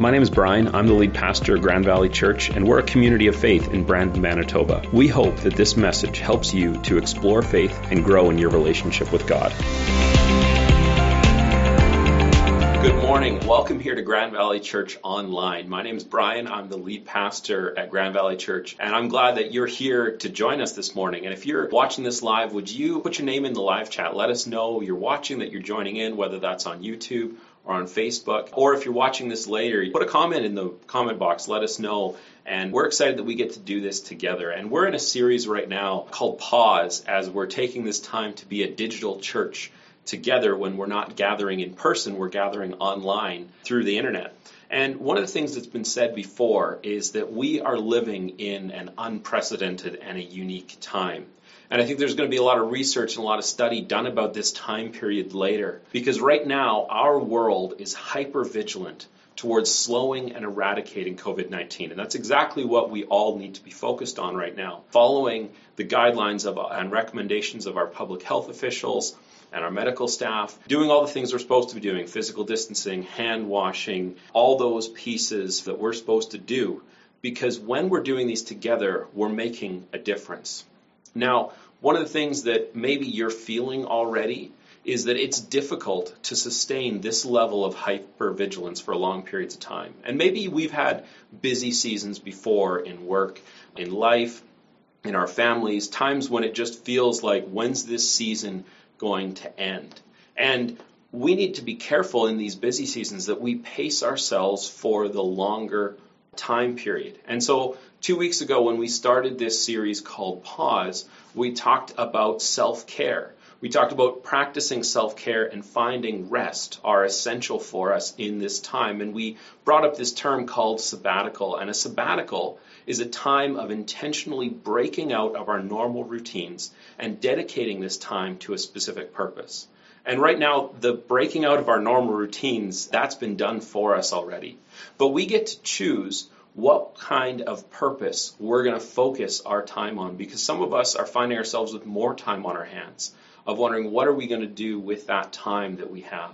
My name is Brian. I'm the lead pastor of Grand Valley Church, and we're a community of faith in Brandon, Manitoba. We hope that this message helps you to explore faith and grow in your relationship with God. Good morning. Welcome here to Grand Valley Church Online. My name is Brian. I'm the lead pastor at Grand Valley Church, and I'm glad that you're here to join us this morning. And if you're watching this live, would you put your name in the live chat? Let us know you're watching, that you're joining in, whether that's on YouTube or on Facebook. Or if you're watching this later, put a comment in the comment box. Let us know. And we're excited that we get to do this together. And we're in a series right now called Pause as we're taking this time to be a digital church together when we're not gathering in person, we're gathering online through the internet. And one of the things that's been said before is that we are living in an unprecedented and a unique time. And I think there's going to be a lot of research and a lot of study done about this time period later. Because right now, our world is hyper vigilant towards slowing and eradicating COVID 19. And that's exactly what we all need to be focused on right now. Following the guidelines of, and recommendations of our public health officials and our medical staff, doing all the things we're supposed to be doing physical distancing, hand washing, all those pieces that we're supposed to do. Because when we're doing these together, we're making a difference. Now, one of the things that maybe you're feeling already is that it's difficult to sustain this level of hypervigilance for long periods of time. And maybe we've had busy seasons before in work, in life, in our families, times when it just feels like, when's this season going to end? And we need to be careful in these busy seasons that we pace ourselves for the longer time period. And so Two weeks ago, when we started this series called Pause, we talked about self care. We talked about practicing self care and finding rest are essential for us in this time. And we brought up this term called sabbatical. And a sabbatical is a time of intentionally breaking out of our normal routines and dedicating this time to a specific purpose. And right now, the breaking out of our normal routines, that's been done for us already. But we get to choose what kind of purpose we're going to focus our time on because some of us are finding ourselves with more time on our hands of wondering what are we going to do with that time that we have.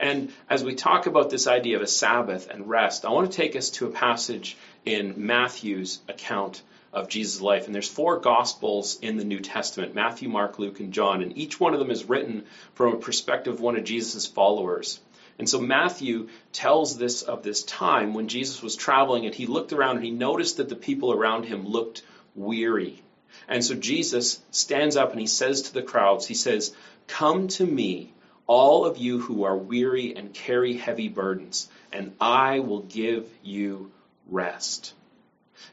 And as we talk about this idea of a Sabbath and rest, I want to take us to a passage in Matthew's account of Jesus' life. And there's four gospels in the New Testament Matthew, Mark, Luke, and John. And each one of them is written from a perspective of one of Jesus' followers. And so Matthew tells this of this time when Jesus was traveling and he looked around and he noticed that the people around him looked weary. And so Jesus stands up and he says to the crowds, he says, Come to me, all of you who are weary and carry heavy burdens, and I will give you rest.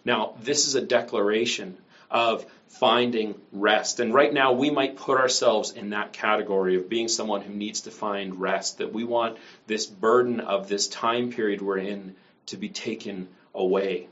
Now, this is a declaration of finding rest. And right now, we might put ourselves in that category of being someone who needs to find rest, that we want this burden of this time period we're in to be taken away.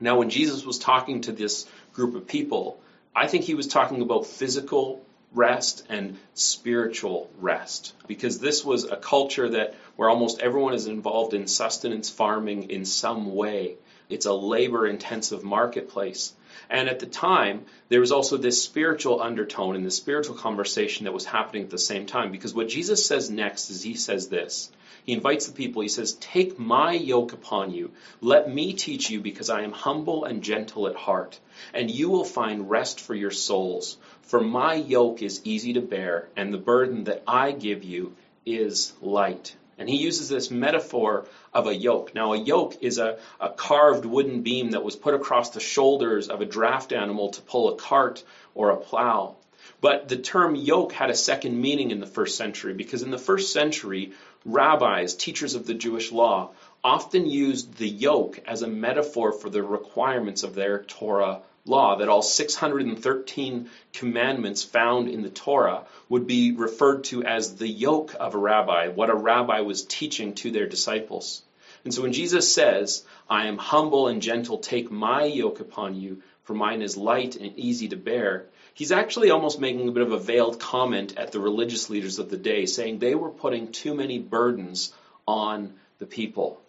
Now, when Jesus was talking to this group of people, I think he was talking about physical rest and spiritual rest. Because this was a culture that where almost everyone is involved in sustenance farming in some way. It's a labor intensive marketplace and at the time, there was also this spiritual undertone in the spiritual conversation that was happening at the same time. Because what Jesus says next is he says this. He invites the people, he says, Take my yoke upon you. Let me teach you, because I am humble and gentle at heart, and you will find rest for your souls. For my yoke is easy to bear, and the burden that I give you is light. And he uses this metaphor of a yoke. Now, a yoke is a, a carved wooden beam that was put across the shoulders of a draft animal to pull a cart or a plow. But the term yoke had a second meaning in the first century because in the first century, rabbis, teachers of the Jewish law, often used the yoke as a metaphor for the requirements of their Torah law, that all 613 commandments found in the Torah would be referred to as the yoke of a rabbi, what a rabbi was teaching to their disciples. And so when Jesus says, I am humble and gentle, take my yoke upon you, for mine is light and easy to bear, he's actually almost making a bit of a veiled comment at the religious leaders of the day, saying they were putting too many burdens on the people.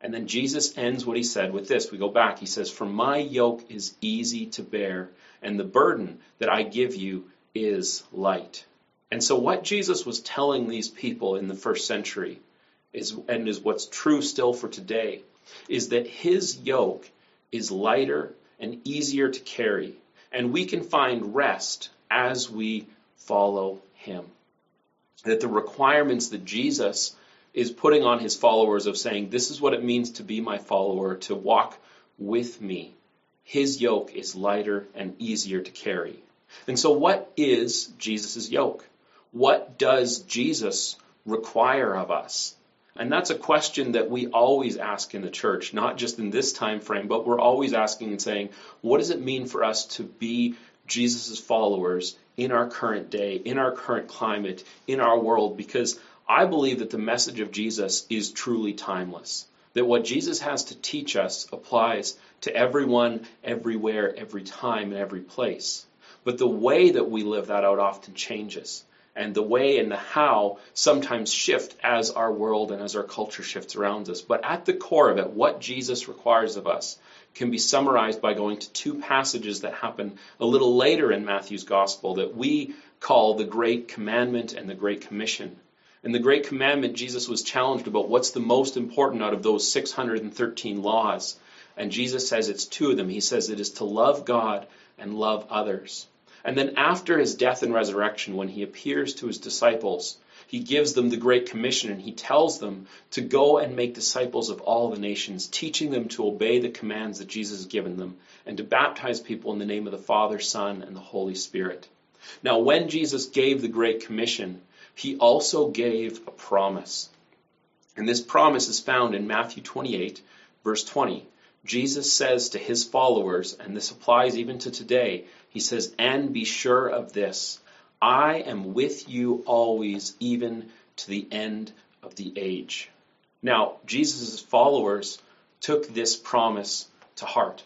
And then Jesus ends what he said with this. We go back. He says, For my yoke is easy to bear, and the burden that I give you is light. And so, what Jesus was telling these people in the first century is, and is what's true still for today, is that his yoke is lighter and easier to carry, and we can find rest as we follow him. That the requirements that Jesus is putting on his followers of saying, This is what it means to be my follower, to walk with me. His yoke is lighter and easier to carry. And so, what is Jesus' yoke? What does Jesus require of us? And that's a question that we always ask in the church, not just in this time frame, but we're always asking and saying, what does it mean for us to be Jesus' followers in our current day, in our current climate, in our world? Because I believe that the message of Jesus is truly timeless. That what Jesus has to teach us applies to everyone, everywhere, every time, and every place. But the way that we live that out often changes and the way and the how sometimes shift as our world and as our culture shifts around us. But at the core of it, what Jesus requires of us can be summarized by going to two passages that happen a little later in Matthew's gospel that we call the Great Commandment and the Great Commission. In the Great Commandment, Jesus was challenged about what's the most important out of those 613 laws. And Jesus says it's two of them. He says it is to love God and love others. And then after his death and resurrection, when he appears to his disciples, he gives them the Great Commission and he tells them to go and make disciples of all the nations, teaching them to obey the commands that Jesus has given them and to baptize people in the name of the Father, Son, and the Holy Spirit. Now, when Jesus gave the Great Commission, he also gave a promise. And this promise is found in Matthew 28, verse 20. Jesus says to his followers, and this applies even to today, he says, And be sure of this I am with you always, even to the end of the age. Now, Jesus' followers took this promise to heart.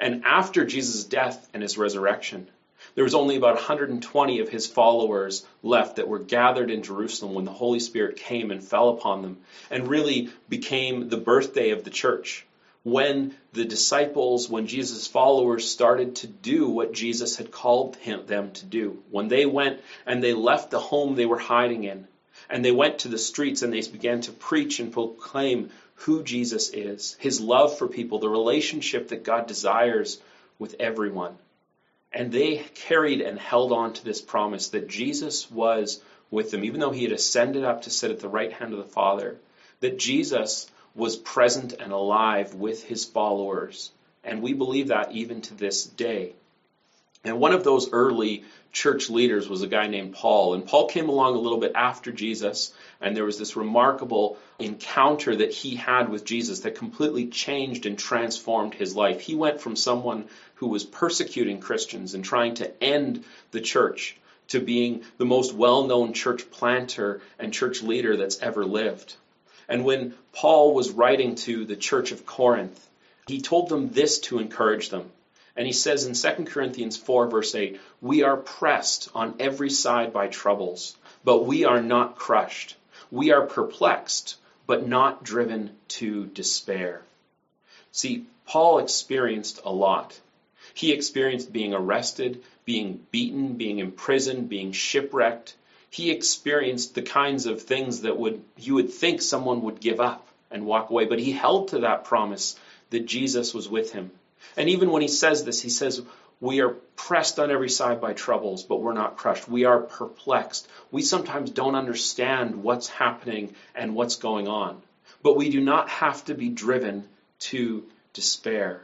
And after Jesus' death and his resurrection, there was only about 120 of his followers left that were gathered in Jerusalem when the Holy Spirit came and fell upon them and really became the birthday of the church when the disciples, when Jesus' followers started to do what Jesus had called him, them to do. When they went and they left the home they were hiding in, and they went to the streets and they began to preach and proclaim who Jesus is, his love for people, the relationship that God desires with everyone. And they carried and held on to this promise that Jesus was with them, even though he had ascended up to sit at the right hand of the Father, that Jesus was present and alive with his followers. And we believe that even to this day. And one of those early church leaders was a guy named Paul. And Paul came along a little bit after Jesus, and there was this remarkable encounter that he had with Jesus that completely changed and transformed his life. He went from someone who was persecuting Christians and trying to end the church to being the most well known church planter and church leader that's ever lived. And when Paul was writing to the church of Corinth, he told them this to encourage them. And he says in 2 Corinthians 4, verse 8, We are pressed on every side by troubles, but we are not crushed. We are perplexed, but not driven to despair. See, Paul experienced a lot. He experienced being arrested, being beaten, being imprisoned, being shipwrecked he experienced the kinds of things that would you would think someone would give up and walk away, but he held to that promise that Jesus was with him. And even when he says this, he says, we are pressed on every side by troubles, but we're not crushed. We are perplexed. We sometimes don't understand what's happening and what's going on. But we do not have to be driven to despair.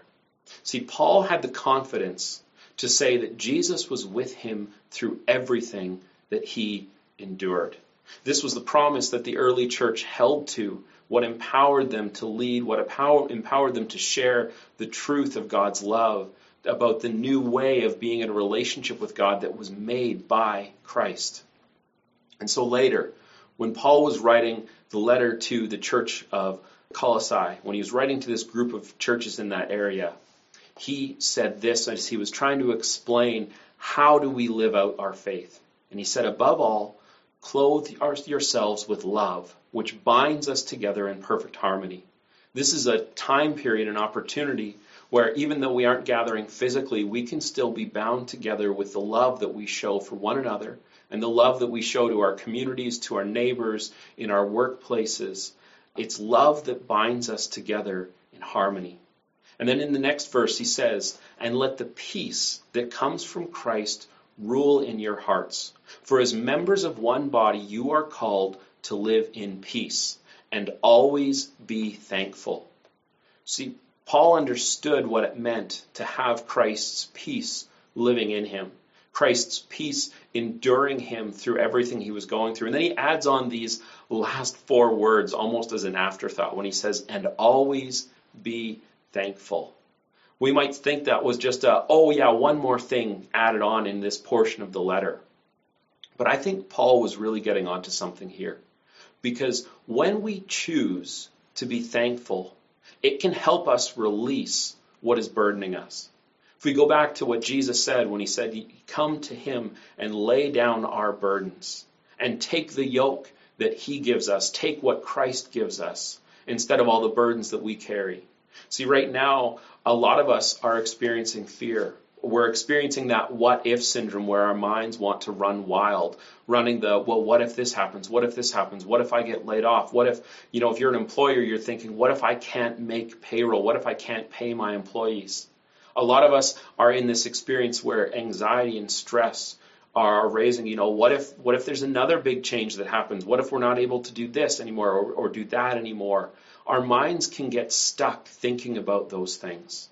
See, Paul had the confidence to say that Jesus was with him through everything that he endured. This was the promise that the early church held to, what empowered them to lead, what empowered them to share the truth of God's love, about the new way of being in a relationship with God that was made by Christ. And so later, when Paul was writing the letter to the church of Colossae, when he was writing to this group of churches in that area, he said this as he was trying to explain how do we live out our faith. And he said, above all, clothe yourselves with love, which binds us together in perfect harmony. This is a time period, an opportunity where even though we aren't gathering physically, we can still be bound together with the love that we show for one another and the love that we show to our communities, to our neighbors, in our workplaces. It's love that binds us together in harmony. And then in the next verse, he says, And let the peace that comes from Christ rule in your hearts. For as members of one body, you are called to live in peace and always be thankful. See, Paul understood what it meant to have Christ's peace living in him. Christ's peace enduring him through everything he was going through. And then he adds on these last four words almost as an afterthought when he says, and always be thankful. We might think that was just a, oh yeah, one more thing added on in this portion of the letter. But I think Paul was really getting onto something here. Because when we choose to be thankful, it can help us release what is burdening us. If we go back to what Jesus said when he said, Come to him and lay down our burdens and take the yoke that he gives us, take what Christ gives us instead of all the burdens that we carry. See, right now, a lot of us are experiencing fear. We're experiencing that what if syndrome where our minds want to run wild, running the, well, what if this happens? What if this happens? What if I get laid off? What if, you know, if you're an employer, you're thinking, what if I can't make payroll? What if I can't pay my employees? a lot of us are in this experience where anxiety and stress are raising, you know, what if what if there's another big change that happens? What if we're not able to do this anymore or, or do that anymore? Our minds can get stuck thinking about those things.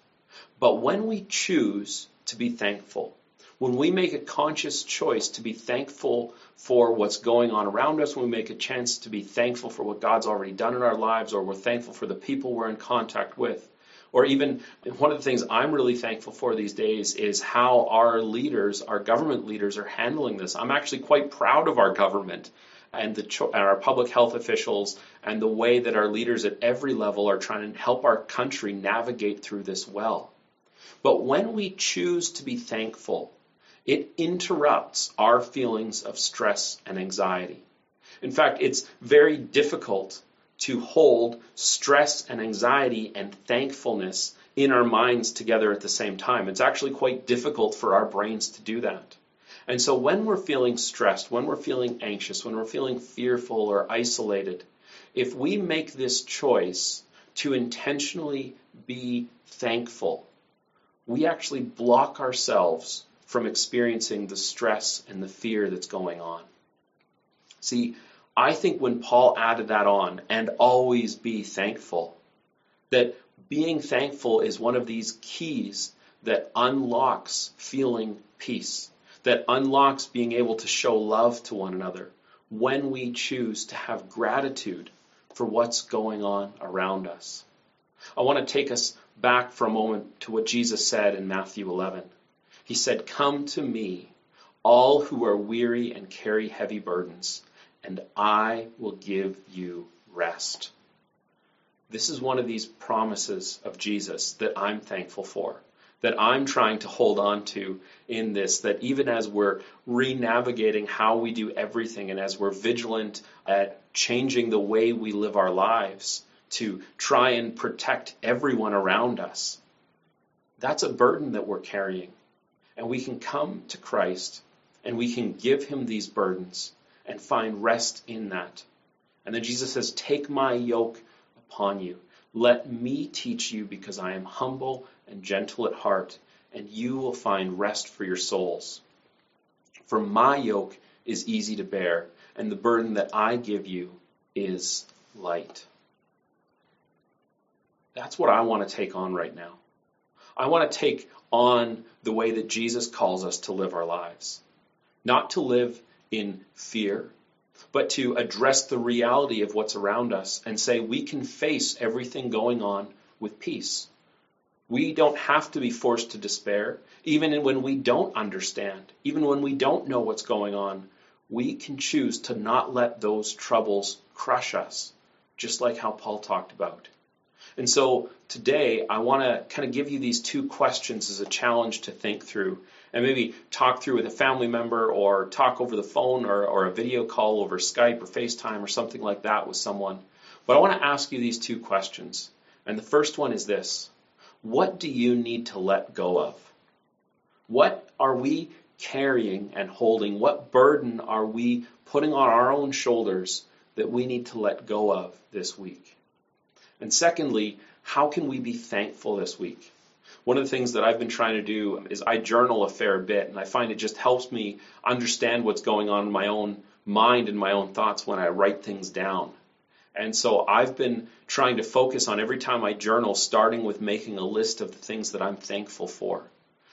But when we choose to be thankful, when we make a conscious choice to be thankful for what's going on around us, when we make a chance to be thankful for what God's already done in our lives, or we're thankful for the people we're in contact with, or even one of the things I'm really thankful for these days is how our leaders, our government leaders, are handling this. I'm actually quite proud of our government and, the and our public health officials and the way that our leaders at every level are trying to help our country navigate through this well. But when we choose to be thankful, it interrupts our feelings of stress and anxiety. In fact, it's very difficult to hold stress and anxiety and thankfulness in our minds together at the same time. It's actually quite difficult for our brains to do that. And so when we're feeling stressed, when we're feeling anxious, when we're feeling fearful or isolated, if we make this choice to intentionally be thankful, we actually block ourselves from experiencing the stress and the fear that's going on. See, I think when Paul added that on, and always be thankful, that being thankful is one of these keys that unlocks feeling peace, that unlocks being able to show love to one another when we choose to have gratitude for what's going on around us. I want to take us back for a moment to what Jesus said in Matthew 11. He said, Come to me, all who are weary and carry heavy burdens and I will give you rest. This is one of these promises of Jesus that I'm thankful for, that I'm trying to hold on to in this, that even as we're re-navigating how we do everything and as we're vigilant at changing the way we live our lives to try and protect everyone around us, that's a burden that we're carrying. And we can come to Christ and we can give him these burdens and find rest in that. And then Jesus says, Take my yoke upon you. Let me teach you because I am humble and gentle at heart, and you will find rest for your souls. For my yoke is easy to bear, and the burden that I give you is light. That's what I want to take on right now. I want to take on the way that Jesus calls us to live our lives. Not to live in fear, but to address the reality of what's around us and say we can face everything going on with peace. We don't have to be forced to despair, even when we don't understand, even when we don't know what's going on. We can choose to not let those troubles crush us, just like how Paul talked about. And so today, I want to kind of give you these two questions as a challenge to think through and maybe talk through with a family member or talk over the phone or, or a video call over Skype or FaceTime or something like that with someone. But I want to ask you these two questions. And the first one is this What do you need to let go of? What are we carrying and holding? What burden are we putting on our own shoulders that we need to let go of this week? And secondly, how can we be thankful this week? One of the things that I've been trying to do is I journal a fair bit, and I find it just helps me understand what's going on in my own mind and my own thoughts when I write things down. And so I've been trying to focus on every time I journal, starting with making a list of the things that I'm thankful for.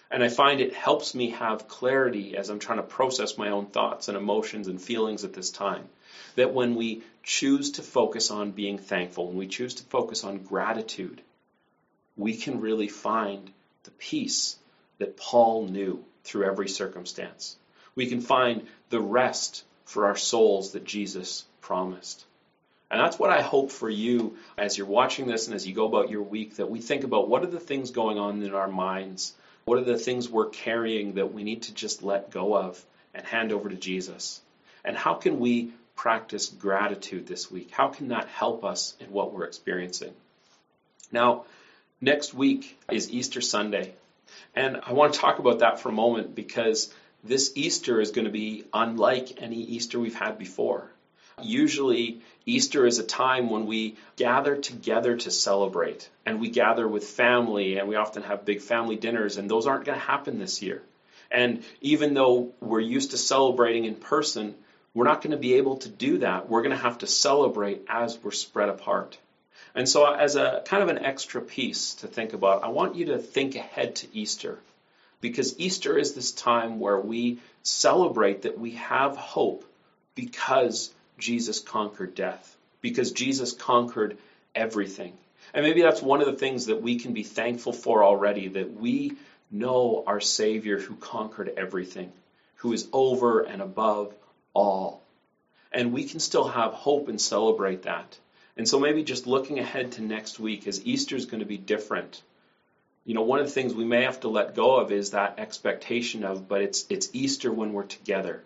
And I find it helps me have clarity as I'm trying to process my own thoughts and emotions and feelings at this time. That when we choose to focus on being thankful, when we choose to focus on gratitude, we can really find the peace that Paul knew through every circumstance. We can find the rest for our souls that Jesus promised. And that's what I hope for you as you're watching this and as you go about your week that we think about what are the things going on in our minds what are the things we're carrying that we need to just let go of and hand over to Jesus? And how can we practice gratitude this week? How can that help us in what we're experiencing? Now, next week is Easter Sunday. And I want to talk about that for a moment because this Easter is going to be unlike any Easter we've had before. Usually, Easter is a time when we gather together to celebrate, and we gather with family, and we often have big family dinners, and those aren't going to happen this year. And even though we're used to celebrating in person, we're not going to be able to do that. We're going to have to celebrate as we're spread apart. And so, as a kind of an extra piece to think about, I want you to think ahead to Easter. Because Easter is this time where we celebrate that we have hope because Jesus conquered death because Jesus conquered everything. And maybe that's one of the things that we can be thankful for already that we know our Savior who conquered everything, who is over and above all. And we can still have hope and celebrate that. And so maybe just looking ahead to next week as Easter is going to be different. You know, one of the things we may have to let go of is that expectation of, but it's it's Easter when we're together.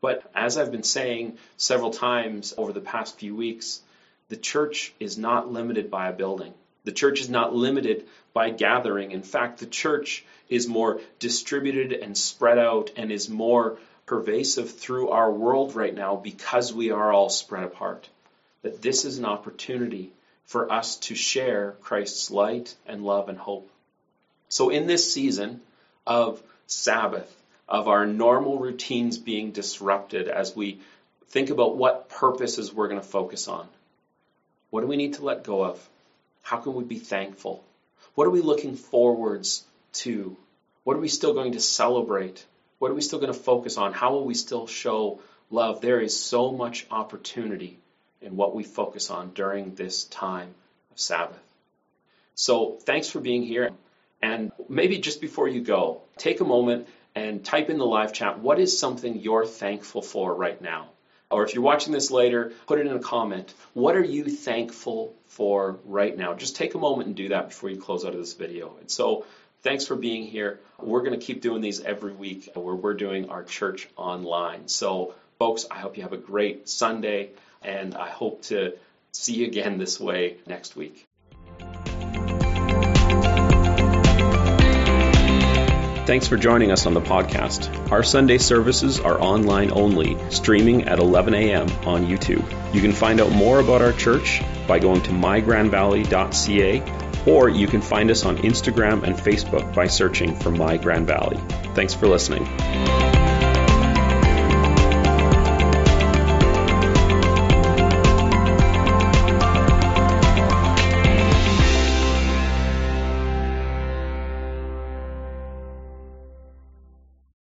But as I've been saying several times over the past few weeks, the church is not limited by a building. The church is not limited by gathering. In fact, the church is more distributed and spread out and is more pervasive through our world right now because we are all spread apart. That this is an opportunity for us to share Christ's light and love and hope. So, in this season of Sabbath, of our normal routines being disrupted as we think about what purposes we're going to focus on. What do we need to let go of? How can we be thankful? What are we looking forwards to? What are we still going to celebrate? What are we still going to focus on? How will we still show love? There is so much opportunity in what we focus on during this time of Sabbath. So thanks for being here. And maybe just before you go, take a moment and type in the live chat what is something you're thankful for right now? Or if you're watching this later, put it in a comment. What are you thankful for right now? Just take a moment and do that before you close out of this video. And so, thanks for being here. We're going to keep doing these every week where we're doing our church online. So, folks, I hope you have a great Sunday, and I hope to see you again this way next week. Thanks for joining us on the podcast. Our Sunday services are online only, streaming at 11 a.m. on YouTube. You can find out more about our church by going to mygrandvalley.ca or you can find us on Instagram and Facebook by searching for My Grand Valley. Thanks for listening.